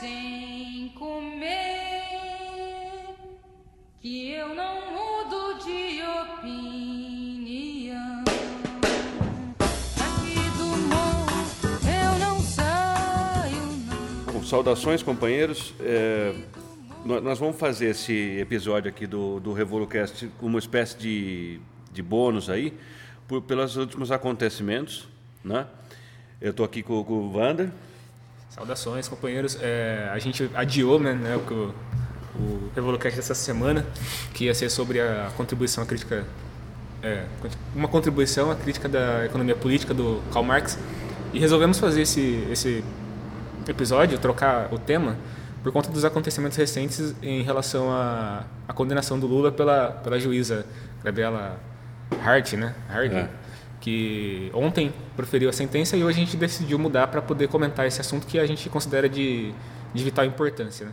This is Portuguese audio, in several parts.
sem comer, que eu não mudo de opinião. Aqui do morro eu não saio, não. Bom, saudações, companheiros. É, nó- nós vamos fazer esse episódio aqui do, do RevoluCast uma espécie de, de bônus aí, por, pelos últimos acontecimentos, né? Eu estou aqui com, com o Wander. Saudações, companheiros. É, a gente adiou né, né, o, o, Revolucast dessa semana, que ia ser sobre a contribuição à crítica. é, uma contribuição à crítica da economia política do Karl Marx. E resolvemos fazer esse, esse episódio, trocar o tema, por conta dos acontecimentos recentes em relação à, à condenação do Lula pela, pela juíza Gabriela Hart, né? Hart, É. que ontem proferiu a sentença e hoje a gente decidiu mudar para poder comentar esse assunto que a gente considera de, de vital importância. Né?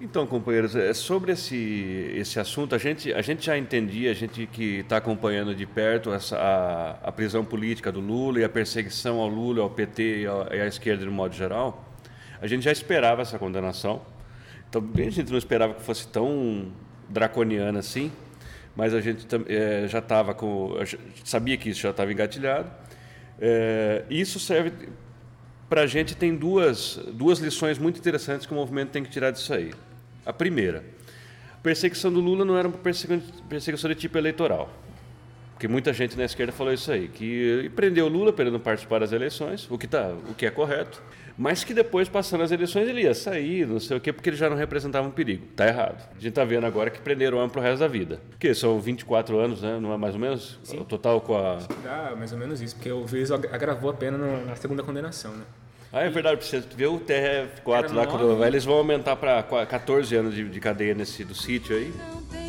Então, companheiros, é, sobre esse, esse assunto, a gente, a gente já entendia, a gente que está acompanhando de perto essa, a, a prisão política do Lula e a perseguição ao Lula, ao PT e à, e à esquerda no modo geral, a gente já esperava essa condenação. Então, a gente não esperava que fosse tão draconiana assim, mas a gente eh, já estava com. sabia que isso já estava engatilhado. Eh, isso serve para a gente tem duas, duas lições muito interessantes que o movimento tem que tirar disso aí. A primeira, a perseguição do Lula não era uma persegui- perseguição de tipo eleitoral. Porque muita gente na esquerda falou isso aí, que prendeu o Lula para ele não participar das eleições, o que, tá, o que é correto, mas que depois, passando as eleições, ele ia sair, não sei o quê, porque ele já não representava um perigo. Está errado. A gente está vendo agora que prenderam o homem para o resto da vida. Porque são 24 anos, né? não é mais ou menos? O total com a... Dá mais ou menos isso, porque o juiz ag- agravou a pena na segunda condenação. Né? Ah, é verdade, pra você ver o TRF4 Era lá, quando eles vão aumentar para 14 anos de, de cadeia nesse do sítio aí. Não tem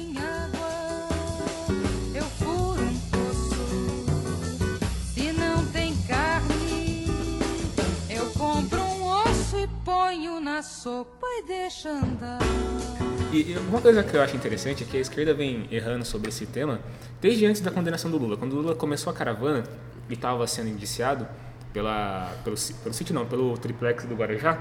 sopa e deixa andar. E uma coisa que eu acho interessante é que a esquerda vem errando sobre esse tema desde antes da condenação do Lula. Quando o Lula começou a caravana e estava sendo indiciado pela, pelo, pelo sítio, não, pelo triplex do Guarujá,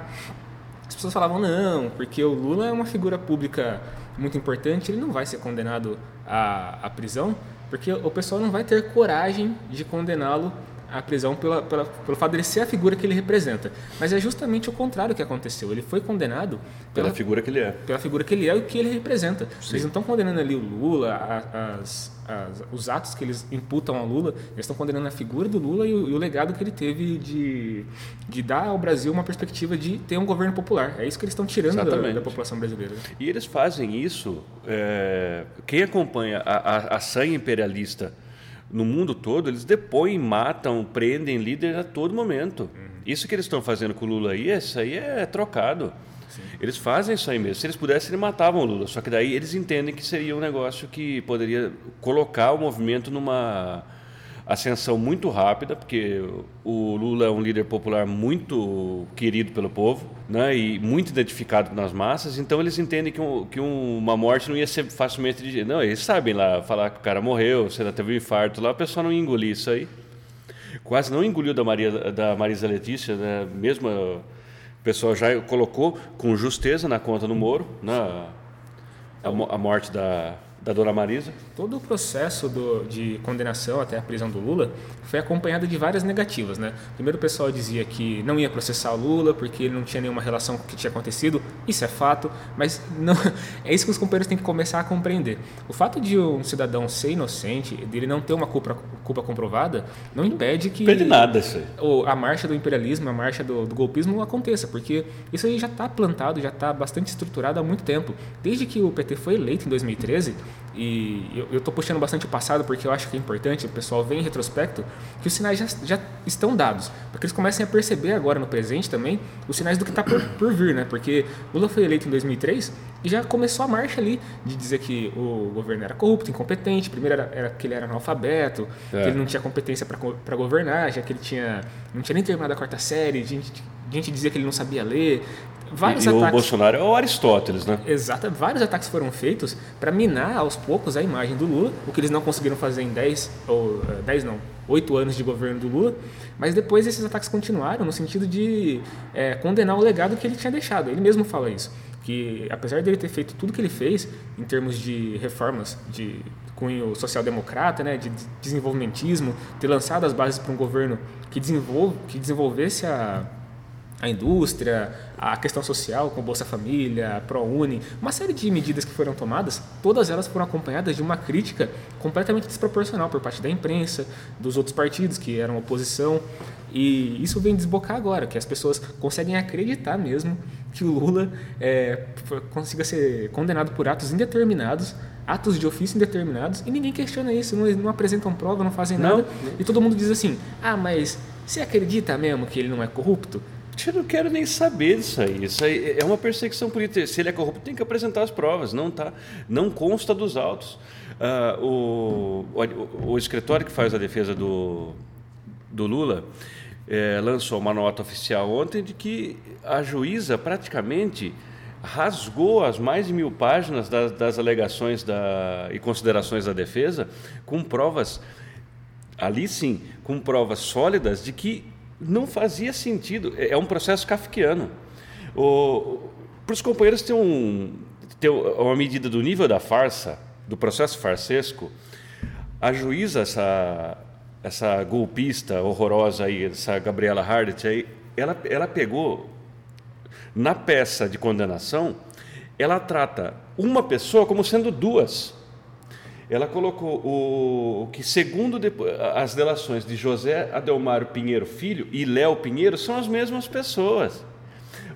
as pessoas falavam não, porque o Lula é uma figura pública muito importante, ele não vai ser condenado à, à prisão, porque o pessoal não vai ter coragem de condená-lo à prisão pela, pela, pelo fato dele ser a figura que ele representa. Mas é justamente o contrário que aconteceu. Ele foi condenado Pela figura que ele é. pela figura que ele é e o que ele representa. Eles não estão condenando ali o Lula, a- as- as- os atos que eles imputam ao Lula, eles estão condenando a figura do Lula e o, e o legado que ele teve de, de dar ao Brasil uma perspectiva de ter um governo popular. É isso que eles estão tirando da, da população brasileira. E eles fazem isso, é, quem acompanha a, a, a sangue imperialista no mundo todo, eles depõem, matam, prendem líderes a todo momento. Isso que eles estão fazendo com o Lula aí, isso aí é trocado. Eles fazem isso aí mesmo. Se eles pudessem, eles matavam o Lula. Só que daí eles entendem que seria um negócio que poderia colocar o movimento numa ascensão muito rápida, porque o Lula é um líder popular muito querido pelo povo, né, e muito identificado nas massas, então eles entendem que, um- que um- uma morte não ia ser facilmente de Não, eles sabem lá, falar que o cara morreu, se ela teve um infarto lá, o pessoal não ia engolir isso aí. Quase não engoliu da, Maria, da Marisa Letícia, né, mesmo o pessoal já colocou com justeza na conta do Moro, né, a, a morte da, da dona Marisa. Todo o processo do- de condenação até a prisão do Lula foi acompanhado de várias negativas, né? Primeiro o pessoal dizia que não ia processar o Lula porque ele não tinha nenhuma relação com o que tinha acontecido, isso é fato, mas não, é isso que os companheiros têm que começar a compreender. O fato de um cidadão ser inocente, dele não ter uma culpa, culpa comprovada, não impede que Não perde nada isso aí. a marcha do imperialismo, a marcha do, do golpismo aconteça, porque isso aí já está plantado, já está bastante estruturado há muito tempo. Desde que o PT foi eleito em 2013, e eu- eu estou puxando bastante o passado porque eu acho que é importante, o pessoal vem em retrospecto, que os sinais já, já estão dados, porque eles comecem a perceber agora no presente também os sinais do que está por, por vir, né? Porque Lula foi eleito em 2003 e já começou a marcha ali de dizer que o governo era corrupto, incompetente, primeiro era, era que ele era analfabeto, É. que ele não tinha competência para governar, já que ele tinha não tinha nem terminado a quarta série, gente, gente dizia que ele não sabia ler. Vários e, ataques. o Bolsonaro é o Aristóteles, né? Exato, vários ataques foram feitos para minar aos poucos a imagem do Lula, o que eles não conseguiram fazer em 10 ou 10 não, 8 anos de governo do Lula, mas depois esses ataques continuaram no sentido de é, condenar o legado que ele tinha deixado. Ele mesmo fala isso, que apesar dele ter feito tudo que ele fez em termos de reformas de cunho social-democrata, né, de desenvolvimentismo, ter lançado as bases para um governo que, desenvolve, que desenvolvesse a, a indústria, a questão social com Bolsa Família, ProUni, uma série de medidas que foram tomadas, todas elas foram acompanhadas de uma crítica completamente desproporcional por parte da imprensa, dos outros partidos que eram oposição, e isso vem desbocar agora, que as pessoas conseguem acreditar mesmo que o Lula é, consiga ser condenado por atos indeterminados, atos de ofício indeterminados, e ninguém questiona isso, não, não apresentam prova, não fazem nada, não. e todo mundo diz assim, ah, mas você acredita mesmo que ele não é corrupto? Eu não quero nem saber disso aí. Isso aí é uma perseguição política. Se ele é corrupto, tem que apresentar as provas. Não tá, não consta dos autos. Uh, o, o, o, escritório que faz a defesa do, do Lula é, lançou uma nota oficial ontem de que a juíza praticamente rasgou as mais de mil páginas das, das alegações da, e considerações da defesa com provas, ali sim, com provas sólidas de que não fazia sentido. É, é um processo kafkiano. Para os companheiros ter, um, ter uma medida do nível da farsa, do processo farsesco, a juíza, essa, essa golpista horrorosa aí, essa Gabriela Hardt aí, ela, ela pegou na peça de condenação, ela trata uma pessoa como sendo duas. Ela colocou o que, segundo as delações de José Adelmário Pinheiro Filho e Léo Pinheiro, são as mesmas pessoas.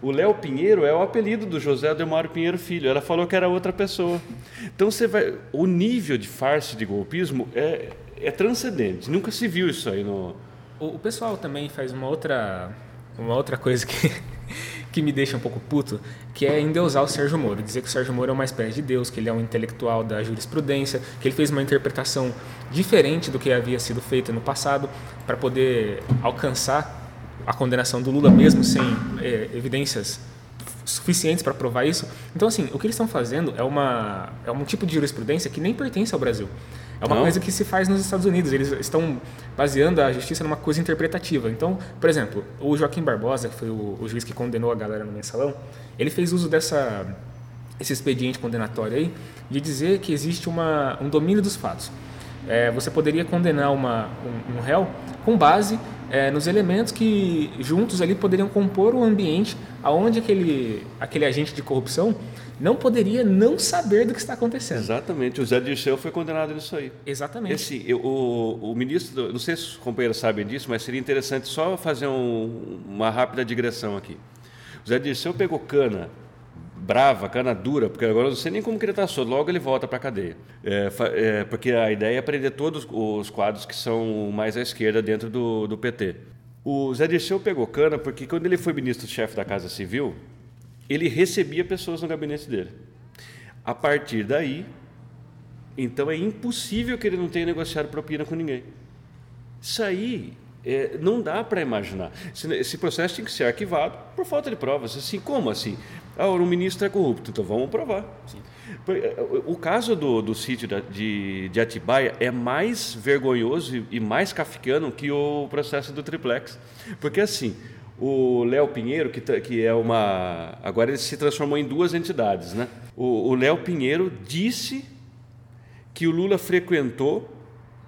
O Léo Pinheiro é o apelido do José Adelmário Pinheiro Filho. Ela falou que era outra pessoa. Então você vai, o nível de farsa de golpismo é, é transcendente. Nunca se viu isso aí no. O, o pessoal também faz uma outra, uma outra coisa que que me deixa um pouco puto, que é endeusar o Sérgio Moro, dizer que o Sérgio Moro é uma espécie de Deus, que ele é um intelectual da jurisprudência, que ele fez uma interpretação diferente do que havia sido feito no passado para poder alcançar a condenação do Lula mesmo sem é, evidências suficientes para provar isso. Então, assim, o que eles estão fazendo é, uma, é um tipo de jurisprudência que nem pertence ao Brasil. É uma Não. coisa que se faz nos Estados Unidos. Eles estão baseando a justiça numa coisa interpretativa. Então, por exemplo, o Joaquim Barbosa, que foi o, o juiz que condenou a galera no mensalão, ele fez uso dessa esse expediente condenatório aí de dizer que existe uma, um domínio dos fatos. É, você poderia condenar uma, um, um réu com base é, nos elementos que juntos ali poderiam compor o ambiente aonde aquele, aquele agente de corrupção não poderia não saber do que está acontecendo. Exatamente. O Zé Dirceu foi condenado nisso aí. Exatamente. Esse, eu, o, o ministro, não sei se os companheiros sabem disso, mas seria interessante só fazer um, uma rápida digressão aqui. O Zé Dirceu pegou cana brava, cana dura, porque agora eu não sei nem como que ele está solto, logo ele volta para a cadeia. É, é, porque a ideia é prender todos os quadros que são mais à esquerda dentro do, do PT. O Zé Dirceu pegou cana porque quando ele foi ministro-chefe da Casa Civil, ele recebia pessoas no gabinete dele. A partir daí, então é impossível que ele não tenha negociado propina com ninguém. Isso aí é, não dá para imaginar. Esse, processo tem que ser arquivado por falta de provas. Assim, como assim? Ah, o ministro é corrupto, então vamos provar. Sim. É, o caso do, do sítio de, de Atibaia é mais vergonhoso e mais kafkiano que o processo do triplex. Porque assim, o Léo Pinheiro, que, que é uma. Agora ele se transformou em duas entidades, né? O Léo Pinheiro disse que o Lula frequentou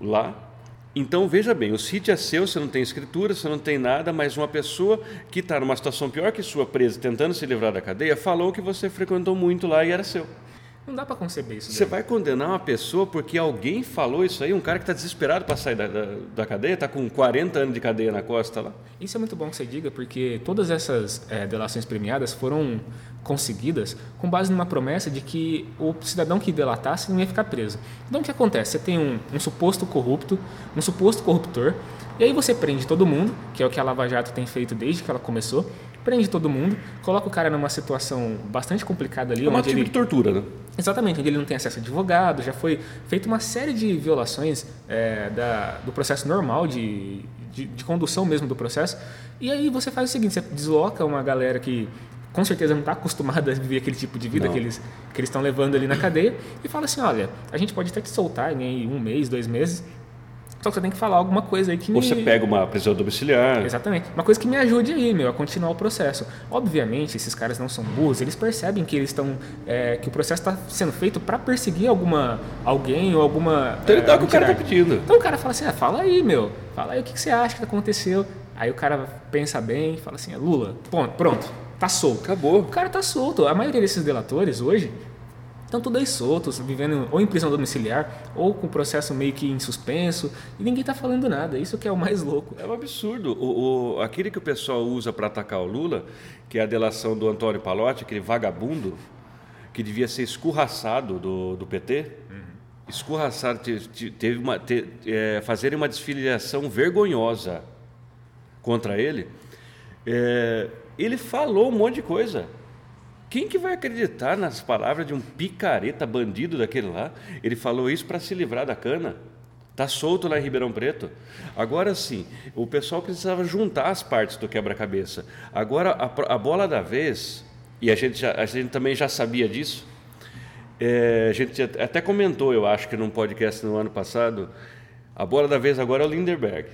lá. Então veja bem, o sítio é seu, você não tem escritura, você não tem nada, mas uma pessoa que está numa situação pior que sua presa, tentando se livrar da cadeia, falou que você frequentou muito lá e era seu. Não dá para conceber isso. Você vai condenar uma pessoa porque alguém falou isso aí? Um cara que está desesperado para sair da, da, da cadeia, está com 40 anos de cadeia na costa lá? Isso é muito bom que você diga, porque todas essas é, delações premiadas foram conseguidas com base numa promessa de que o cidadão que delatasse não ia ficar preso. Então o que acontece? Você tem um, um suposto corrupto, um suposto corruptor, e aí você prende todo mundo, que é o que a Lava Jato tem feito desde que ela começou, prende todo mundo, coloca o cara numa situação bastante complicada ali. É uma tipo ele... de tortura, né? Exatamente, onde ele não tem acesso a advogado, já foi feita uma série de violações é, da, do processo normal de, de, de, condução mesmo do processo. E aí você faz o seguinte, você desloca uma galera que com certeza não está acostumado a viver aquele tipo de vida Não. que eles que eles estão levando ali na cadeia e fala assim, olha, a gente pode até te soltar em um mês, dois meses, só que você tem que falar alguma coisa aí que Ou me... você pega uma prisão domiciliar. Exatamente. Uma coisa que me ajude aí, meu, a continuar o processo. Obviamente, esses caras não são burros, eles percebem que eles estão. é, que o processo está sendo feito para perseguir alguma alguém ou alguma. Então ele dá o que o cara tá pedindo. Então o cara fala assim: ah, fala aí, meu. Fala aí o que, que você acha que aconteceu. Aí o cara pensa bem fala assim: Lula, pronto, pronto, tá solto. Acabou. O cara tá solto. A maioria desses delatores hoje estão todos aí soltos, vivendo ou em prisão domiciliar ou com o processo meio que em suspenso e ninguém tá falando nada. Isso que é o mais louco. É um absurdo. O, o- aquele que o pessoal usa para atacar o Lula, que é a delação do Antônio Palotti, aquele vagabundo, que devia ser escurraçado do, do PT, escurraçado, te- te- teve uma, te, é, fazerem uma desfiliação vergonhosa contra ele, é, ele falou um monte de coisa. Quem que vai acreditar nas palavras de um picareta bandido daquele lá? Ele falou isso para se livrar da cana. Tá solto lá em Ribeirão Preto. Agora sim, o pessoal precisava juntar as partes do quebra-cabeça. Agora a, a bola da vez, e a gente, já- a gente também já sabia disso, é, a gente até comentou, eu acho que num podcast no ano passado, a bola da vez agora é o Lindenberg.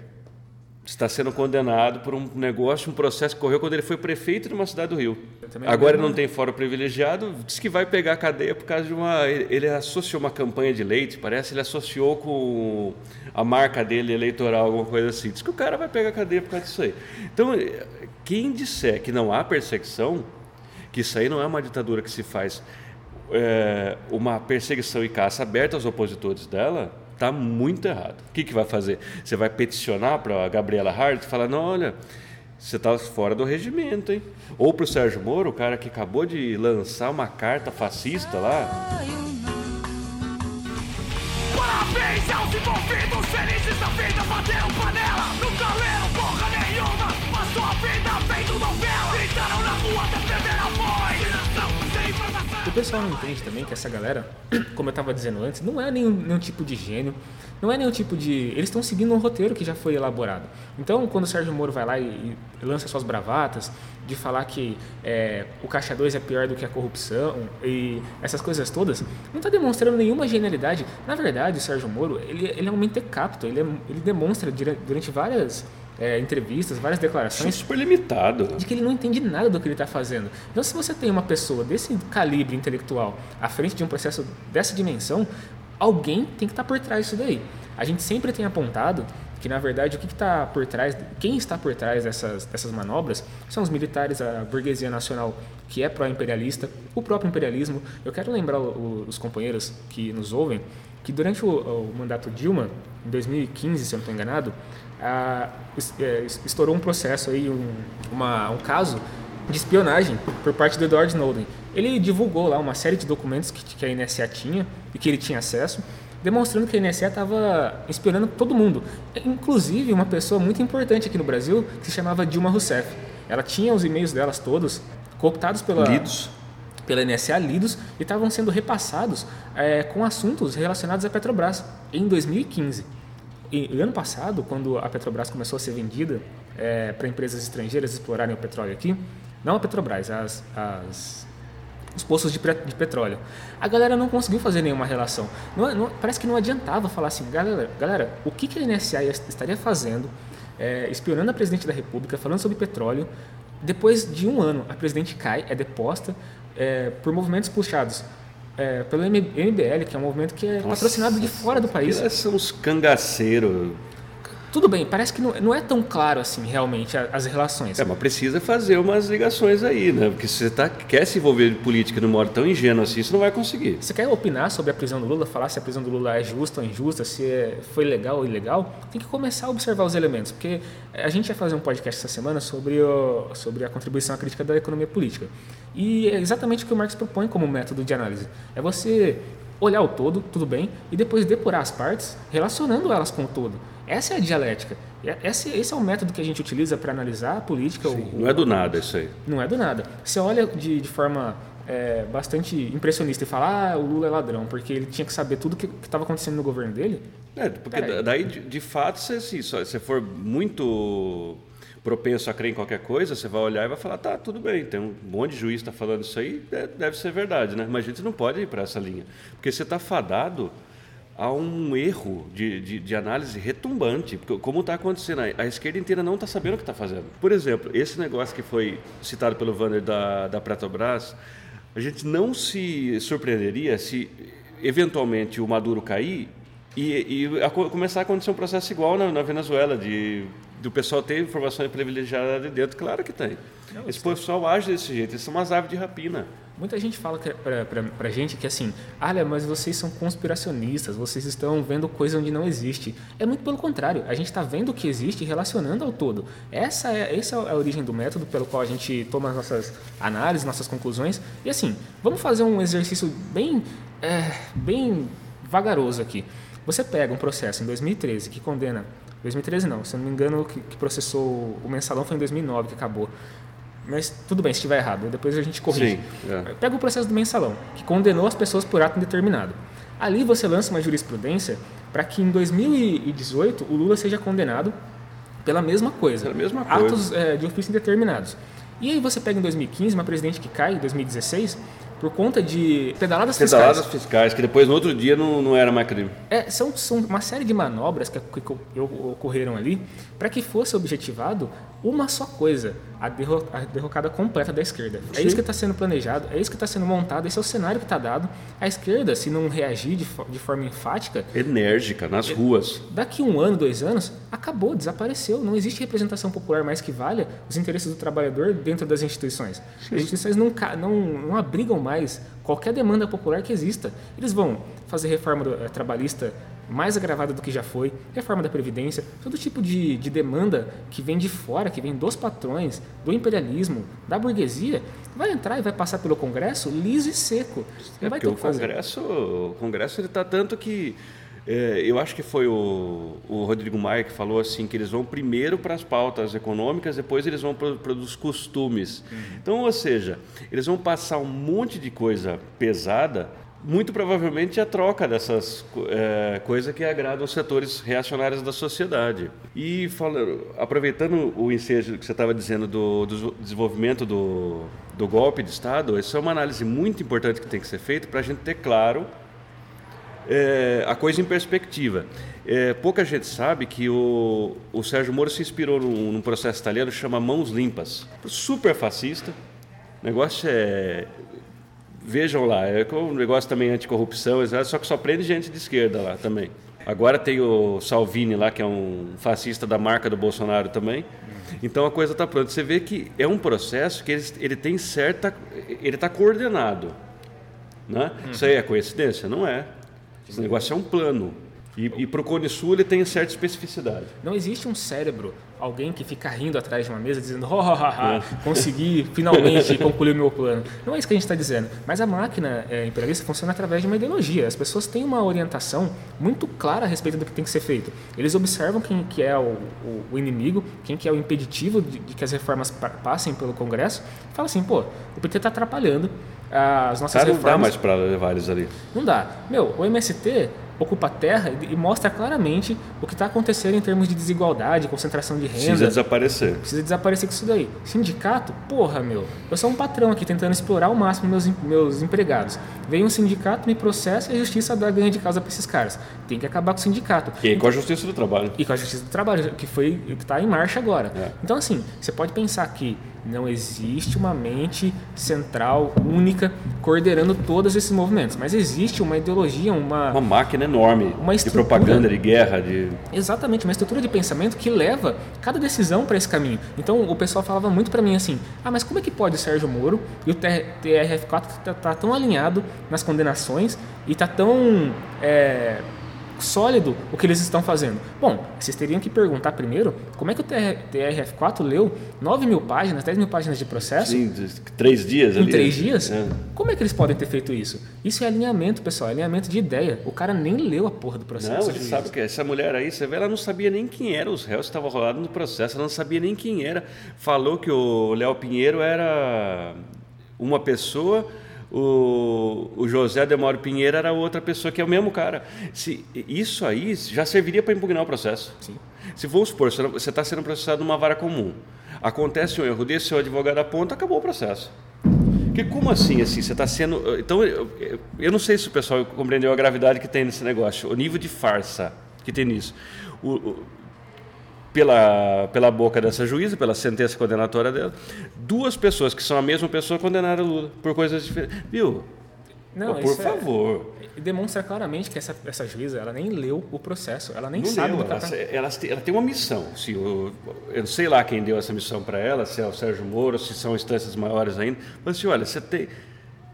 Está sendo condenado por um negócio, um processo que correu quando ele foi prefeito de uma cidade do Rio. Agora ele não tem fórum privilegiado, diz que vai pegar a cadeia por causa de uma. Ele, associou uma campanha de leite, parece, ele associou com a marca dele eleitoral, alguma coisa assim. Diz que o cara vai pegar a cadeia por causa disso aí. Então, quem disser que não há perseguição, que isso aí não é uma ditadura que se faz é, uma perseguição e caça aberta aos opositores dela, está muito errado. O que, que vai fazer? Você vai peticionar para a Gabriela Hart e falar, não, olha, você está fora do regimento, hein? Ou para o Sérgio Moro, o cara que acabou de lançar uma carta fascista lá, Parabéns aos envolvidos, felizes da vida, bateram panela, nunca leram porra nenhuma, passou a vida vendo novela, gritaram na rua pessoal não entende também que essa galera, como eu estava dizendo antes, não é nenhum, nenhum tipo de gênio, não é nenhum tipo de. Eles estão seguindo um roteiro que já foi elaborado. Então, quando o Sérgio Moro vai lá e, e lança suas bravatas de falar que é, o Caixa 2 é pior do que a corrupção e essas coisas todas, não está demonstrando nenhuma genialidade. Na verdade, o Sérgio Moro ele, ele é um mentecapto, ele, é- ele demonstra dura- durante várias é, entrevistas, várias declarações super limitado. de que ele não entende nada do que ele está fazendo. Então, se você tem uma pessoa desse calibre intelectual à frente de um processo dessa dimensão, alguém tem que estar por trás disso daí. A gente sempre tem apontado que, na verdade, o que está por trás, quem está por trás dessas, dessas manobras são os militares, a burguesia nacional que é pró-imperialista, o próprio imperialismo. Eu quero lembrar o- os companheiros que nos ouvem que durante o, o mandato Dilma, em 2015, se eu não estou enganado, a- é, es- estourou um processo aí, um, uma- um caso de espionagem por parte do Edward Snowden. Ele divulgou lá uma série de documentos que, que a NSA tinha e que ele tinha acesso, demonstrando que a NSA estava espionando todo mundo, inclusive uma pessoa muito importante aqui no Brasil que se chamava Dilma Rousseff. Ela tinha os e-mails delas todos cooptados pela Lidos. pela NSA lidos e estavam sendo repassados é, com assuntos relacionados à Petrobras em 2015. E, ano passado, quando a Petrobras começou a ser vendida é, para empresas estrangeiras explorarem o petróleo aqui, não a Petrobras, as, as- os poços de, de petróleo, a galera não conseguiu fazer nenhuma relação. Não- não- parece que não adiantava falar assim, galera, galera o que, que a NSA ia- estaria fazendo é, espionando a presidente da República, falando sobre petróleo. Depois de um ano, a presidente cai, é deposta é, por movimentos puxados é, pelo MBL, que é um movimento que é patrocinado de fora do país. São uns cangaceiros. Tudo bem, parece que não, não é tão claro assim, realmente, as relações. É, mas precisa fazer umas ligações aí, né? Porque se você tá, quer se envolver em política de modo tão ingênuo assim, você não vai conseguir. Você quer opinar sobre a prisão do Lula, falar se a prisão do Lula é justa ou injusta, se é- foi legal ou ilegal? Tem que começar a observar os elementos, porque a gente vai fazer um podcast essa semana sobre, o- sobre a contribuição à crítica da economia política. E é exatamente o que o Marx propõe como método de análise. É você olhar o todo, tudo bem, e depois depurar as partes, relacionando elas com o todo. Essa é a dialética. E Esse, esse é o método que a gente utiliza para analisar a política. o- Não é do nada isso aí. não é do nada. Você olha de, de forma é, bastante impressionista e fala, ah, o Lula é ladrão, porque ele tinha que saber tudo que estava acontecendo no governo dele. É, porque Peraí. da- daí, de, de fato, se assim, se for muito propenso a crer em qualquer coisa, você vai olhar e vai falar, tá, tudo bem, tem um monte de juiz está falando isso aí, é, deve ser verdade, né? Mas a gente não pode ir para essa linha, porque você está fadado a um erro de, de, de análise retumbante, porque como está acontecendo, a esquerda inteira não está sabendo o que está fazendo. Por exemplo, esse negócio que foi citado pelo Vander da, da Petrobras, a gente não se surpreenderia se eventualmente o Maduro cair e, e a, começar a acontecer um processo igual na, na Venezuela, de do pessoal ter informações privilegiadas de dentro, claro que tem. Não, Esse pessoal age desse jeito, eles são umas aves de rapina. Muita gente fala pra, pra, pra gente que assim, olha, mas vocês são conspiracionistas, vocês estão vendo coisa onde não existe. É muito pelo contrário, a gente está vendo o que existe e relacionando ao todo. Essa é, essa é a origem do método pelo qual a gente toma as nossas análises, nossas conclusões. E assim, vamos fazer um exercício bem, é, bem vagaroso aqui. Você pega um processo em 2013 que condena 2013 não, se eu não me engano, que, que processou o mensalão foi em 2009 que acabou. Mas tudo bem, se estiver errado, depois a gente corrige. Sim, é. Pega o processo do mensalão, que condenou as pessoas por ato indeterminado. Ali você lança uma jurisprudência para que em 2018 o Lula seja condenado pela mesma coisa. Pela mesma coisa. Atos é, de ofício indeterminados. E aí você pega em 2015 uma presidente que cai, em 2016, por conta de pedaladas, pedaladas fiscais. fiscais. que depois no outro dia não, não era mais crime. É, são, são uma série de manobras que, que, que ocorreram ali para que fosse objetivado uma só coisa, a, derro a derrocada completa da esquerda. É Sim. É isso que está sendo planejado, é isso que está sendo montado, esse é o cenário que está dado. A esquerda, se não reagir de, de forma enfática... Enérgica, nas é, ruas. Daqui um ano, dois anos, acabou, desapareceu. Não existe representação popular mais que valha os interesses do trabalhador dentro das instituições. Sim. As instituições não, não, não abrigam mais qualquer demanda popular que exista. Eles vão fazer reforma eh, trabalhista mais agravada do que já foi, reforma da Previdência, todo tipo de, de demanda que vem de fora, que vem dos patrões, do imperialismo, da burguesia, vai entrar e vai passar pelo Congresso liso e seco. É vai ter o Congresso, o Congresso ele está tanto que é, eu acho que foi o, o, Rodrigo Maia que falou assim que eles vão primeiro para as pautas econômicas, depois eles vão para os costumes. Uhum. Então, ou seja, eles vão passar um monte de coisa pesada muito provavelmente a troca dessas é, coisas que agradam os setores reacionários da sociedade. E falando, aproveitando o ensejo que você estava dizendo do, do desenvolvimento do, do, golpe de Estado, essa é uma análise muito importante que tem que ser feita para a gente ter claro é, a coisa em perspectiva. É, pouca gente sabe que o, o Sérgio Moro se inspirou num, num processo italiano que chama Mãos Limpas. Super fascista. O negócio é vejam lá, é um negócio também anticorrupção, só que só prende gente de esquerda lá também. Agora tem o Salvini lá, que é um fascista da marca do Bolsonaro também. Então a coisa está pronta. Você vê que é um processo que ele, ele tem certa. Ele está coordenado. Né? Uhum. Isso aí é coincidência? Não é. Esse negócio é um plano. E, e para o Cone Sul ele tem certa especificidade. Não existe um cérebro, alguém que fica rindo atrás de uma mesa dizendo, oh, oh, oh, consegui finalmente concluir o meu plano. Não é isso que a gente está dizendo. Mas a máquina é, imperialista funciona através de uma ideologia. As pessoas têm uma orientação muito clara a respeito do que tem que ser feito. Eles observam quem que é o, o, o inimigo, quem que é o impeditivo de, de que as reformas passem pelo Congresso. E fala assim, pô, o PT está atrapalhando as nossas Cara, reformas. Não dá mais para levar eles ali. Não dá. Meu, o MST ocupa terra e mostra claramente o que está acontecendo em termos de desigualdade, concentração de renda. Precisa desaparecer. Precisa desaparecer com isso daí. Sindicato, porra, meu. Eu sou um patrão aqui tentando explorar ao máximo meus, meus empregados. Vem um sindicato, me processa e a justiça dá ganho de causa para esses caras. Tem que acabar com o sindicato. E então, com a justiça do trabalho. E com a justiça do trabalho, que foi que está em marcha agora. É. Então, assim, você pode pensar que não existe uma mente central, única, coordenando todos esses movimentos, mas existe uma ideologia, uma. Uma máquina enorme uma de propaganda, de guerra. de Exatamente, uma estrutura de pensamento que leva cada decisão para esse caminho. Então o pessoal falava muito para mim assim: ah, mas como é que pode o Sérgio Moro e o TRF4 tá, tá tão alinhado nas condenações e tá tão. É, sólido o que eles estão fazendo. Bom, vocês teriam que perguntar primeiro como é que o TRF4 leu 9 mil páginas, 10 mil páginas de processo. Sim, três dias Em ali. três dias? É. Como é que eles podem ter feito isso? Isso é alinhamento, pessoal, é alinhamento de ideia. O cara nem leu a porra do processo. Não, você sabe que essa mulher aí, você vê, ela não sabia nem quem era os réus que estavam rolando no processo, ela não sabia nem quem era. Falou que o Léo Pinheiro era uma pessoa o, o José Demório Pinheiro era outra pessoa, que é o mesmo cara. Se, isso aí já serviria para impugnar o processo. Sim. Se vamos supor, você está sendo processado numa vara comum. Acontece um erro desse, seu advogado aponta, acabou o processo. Porque como assim, assim, você está sendo... Então, eu, eu não sei se o pessoal compreendeu a gravidade que tem nesse negócio, o nível de farsa que tem nisso. O, o, pela, pela boca dessa juíza, pela sentença condenatória dela, duas pessoas que são a mesma pessoa condenaram Lula por coisas diferentes. Viu? Não, por é- favor. demonstra claramente que essa, essa juíza ela nem leu o processo, ela nem Não sabe leu, do que ela, ela tá- ela, tem- ela tem uma missão. Se o, eu não sei lá quem deu essa missão para ela, se é o Sérgio Moro, se são instâncias maiores ainda. Mas assim, olha, você tem.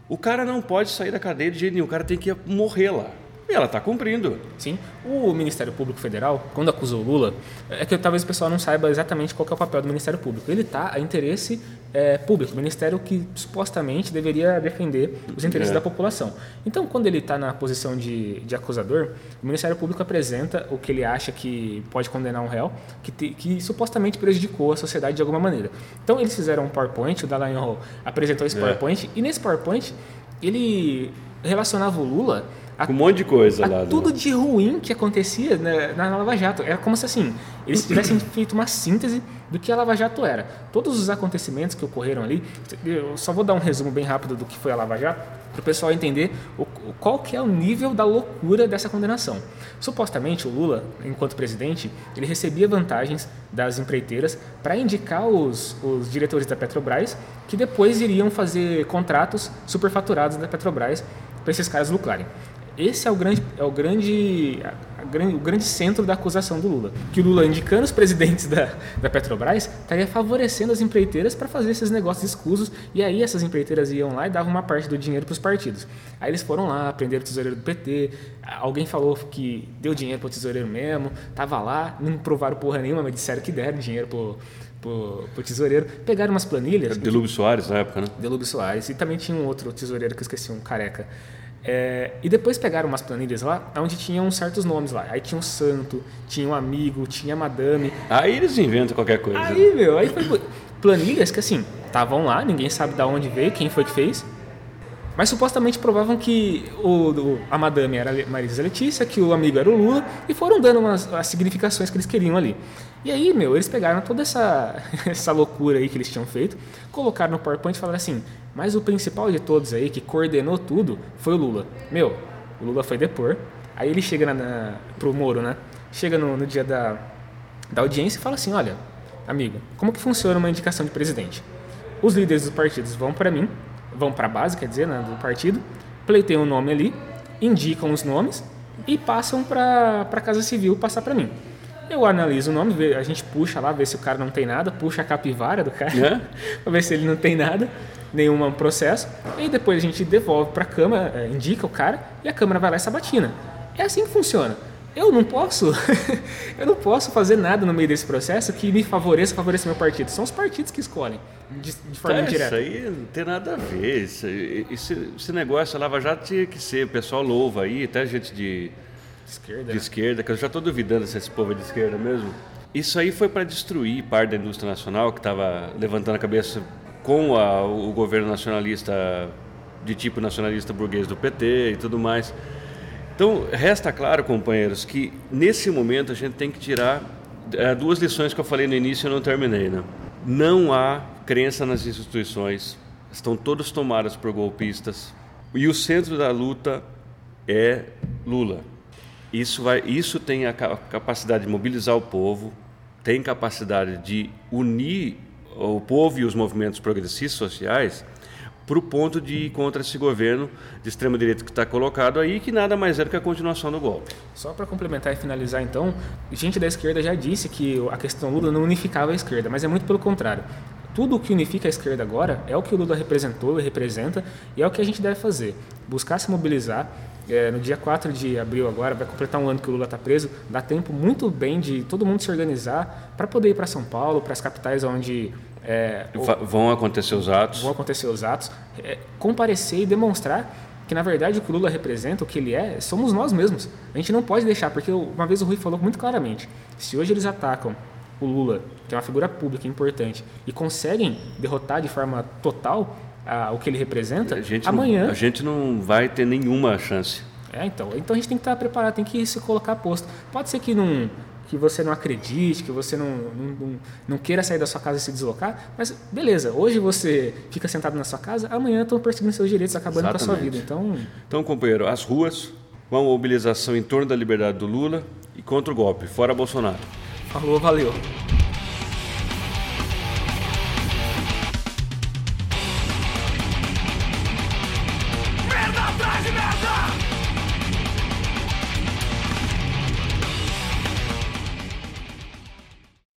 O cara não pode sair da cadeia de jeito nenhum, o cara tem que morrer lá. E ela está cumprindo. Sim. O Ministério Público Federal, quando acusou o Lula, é que talvez o pessoal não saiba exatamente qual é o papel do Ministério Público. Ele está a interesse é, público, o Ministério que supostamente deveria defender os interesses É. da população. Então, quando ele está na posição de, de acusador, o Ministério Público apresenta o que ele acha que pode condenar um réu, que, te- que supostamente prejudicou a sociedade de alguma maneira. Então, eles fizeram um PowerPoint, o Dallagnol apresentou esse É. PowerPoint, e nesse PowerPoint ele relacionava o Lula a Com um monte de coisa lá. Tudo do- de ruim que acontecia na, na Lava Jato. Era como se assim, eles tivessem feito uma síntese do que a Lava Jato era. Todos os acontecimentos que ocorreram ali, eu só vou dar um resumo bem rápido do que foi a Lava Jato, para o pessoal entender o, qual que é o nível da loucura dessa condenação. Supostamente, o Lula, enquanto presidente, ele recebia vantagens das empreiteiras para indicar os, os diretores da Petrobras, que depois iriam fazer contratos superfaturados da Petrobras para esses caras lucrarem. Esse é o grande, é o grande, grande, o grande centro da acusação do Lula. Que o Lula, indicando os presidentes da, da Petrobras, estaria favorecendo as empreiteiras para fazer esses negócios escusos. E aí essas empreiteiras iam lá e davam uma parte do dinheiro para os partidos. Aí eles foram lá, prenderam o tesoureiro do PT. Alguém falou que deu dinheiro para o tesoureiro mesmo. Tava lá, não provaram porra nenhuma, mas disseram que deram dinheiro pro, pro, pro tesoureiro. Pegaram umas planilhas. Delúbio Soares na época, né? Delúbio Soares. E também tinha um outro tesoureiro que eu esqueci, um careca. É, e depois pegaram umas planilhas lá, onde tinham certos nomes lá. Aí tinha um santo, tinha um amigo, tinha madame. Aí eles inventam qualquer coisa. Aí, meu, aí foi planilhas que assim, estavam lá, ninguém sabe de onde veio, quem foi que fez. Mas supostamente provavam que o, o- a madame era a Marisa Letícia, que o amigo era o Lula, e foram dando umas, as significações que eles queriam ali. E aí, meu, eles pegaram toda essa, essa loucura aí que eles tinham feito, colocaram no PowerPoint e falaram assim: mas o principal de todos aí, que coordenou tudo, foi o Lula. Meu, o Lula foi depor, aí ele chega na, na, pro Moro, né? Chega no, no dia da, da audiência e fala assim: olha, amigo, como que funciona uma indicação de presidente? Os líderes dos partidos vão para mim, vão para a base, quer dizer, né, do partido, pleiteiam o nome ali, indicam os nomes e passam para a Casa Civil passar para mim. Eu analiso o nome, a gente puxa lá, vê se o cara não tem nada, puxa a capivara do cara, É? para ver se ele não tem nada, nenhum processo, e depois a gente devolve para a Câmara, eh, indica o cara, e a Câmara vai lá e sabatina. É assim que funciona. Eu não posso, eu não posso fazer nada no meio desse processo que me favoreça, favoreça meu partido. São os partidos que escolhem de, de forma isso indireta. aí não tem nada a ver. Isso, esse, esse negócio, a Lava Jato tinha que ser, o pessoal louva aí, até gente de, Esquerda. de né? esquerda, que eu já estou duvidando se esse povo é de esquerda mesmo. Isso aí foi para destruir parte da indústria nacional, que estava levantando a cabeça com a- o governo nacionalista, de tipo nacionalista burguês do PT e tudo mais. Então, resta claro, companheiros, que nesse momento a gente tem que tirar eh, duas lições que eu falei no início e não terminei. Né? Não há crença nas instituições, estão todas tomadas por golpistas e o centro da luta é Lula. Isso, vai, isso tem a ca- capacidade de mobilizar o povo, tem capacidade de unir o povo e os movimentos progressistas sociais para o ponto de ir contra esse governo de extrema-direita que está colocado aí, que nada mais é do que a continuação do golpe. Só para complementar e finalizar, então, gente da esquerda já disse que a questão Lula não unificava a esquerda, mas é muito pelo contrário. Tudo o que unifica a esquerda agora é o que o Lula representou e representa, e é o que a gente deve fazer. Buscar se mobilizar. É, no dia 4 de abril agora, vai completar um ano que o Lula está preso, dá tempo muito bem de todo mundo se organizar para poder ir para São Paulo, para as capitais onde é, Vão acontecer os atos. vão acontecer os atos, é, comparecer e demonstrar que, na verdade, o que o Lula representa, o que ele é, somos nós mesmos. A gente não pode deixar, porque uma vez o Rui falou muito claramente, se hoje eles atacam o Lula, que é uma figura pública importante, e conseguem derrotar de forma total ah, o que ele representa, A gente, amanhã... não, a gente não vai ter nenhuma chance. É, então. Então a gente tem que estar preparado, tem que se colocar a posto. Pode ser que não, que você não acredite, que você não, não, não, não queira sair da sua casa e se deslocar, mas beleza, hoje você fica sentado na sua casa, amanhã estão perseguindo seus direitos, acabando com a sua vida. Então, Então, companheiro, as ruas, uma mobilização em torno da liberdade do Lula e contra o golpe. Fora Bolsonaro. falou, valeu.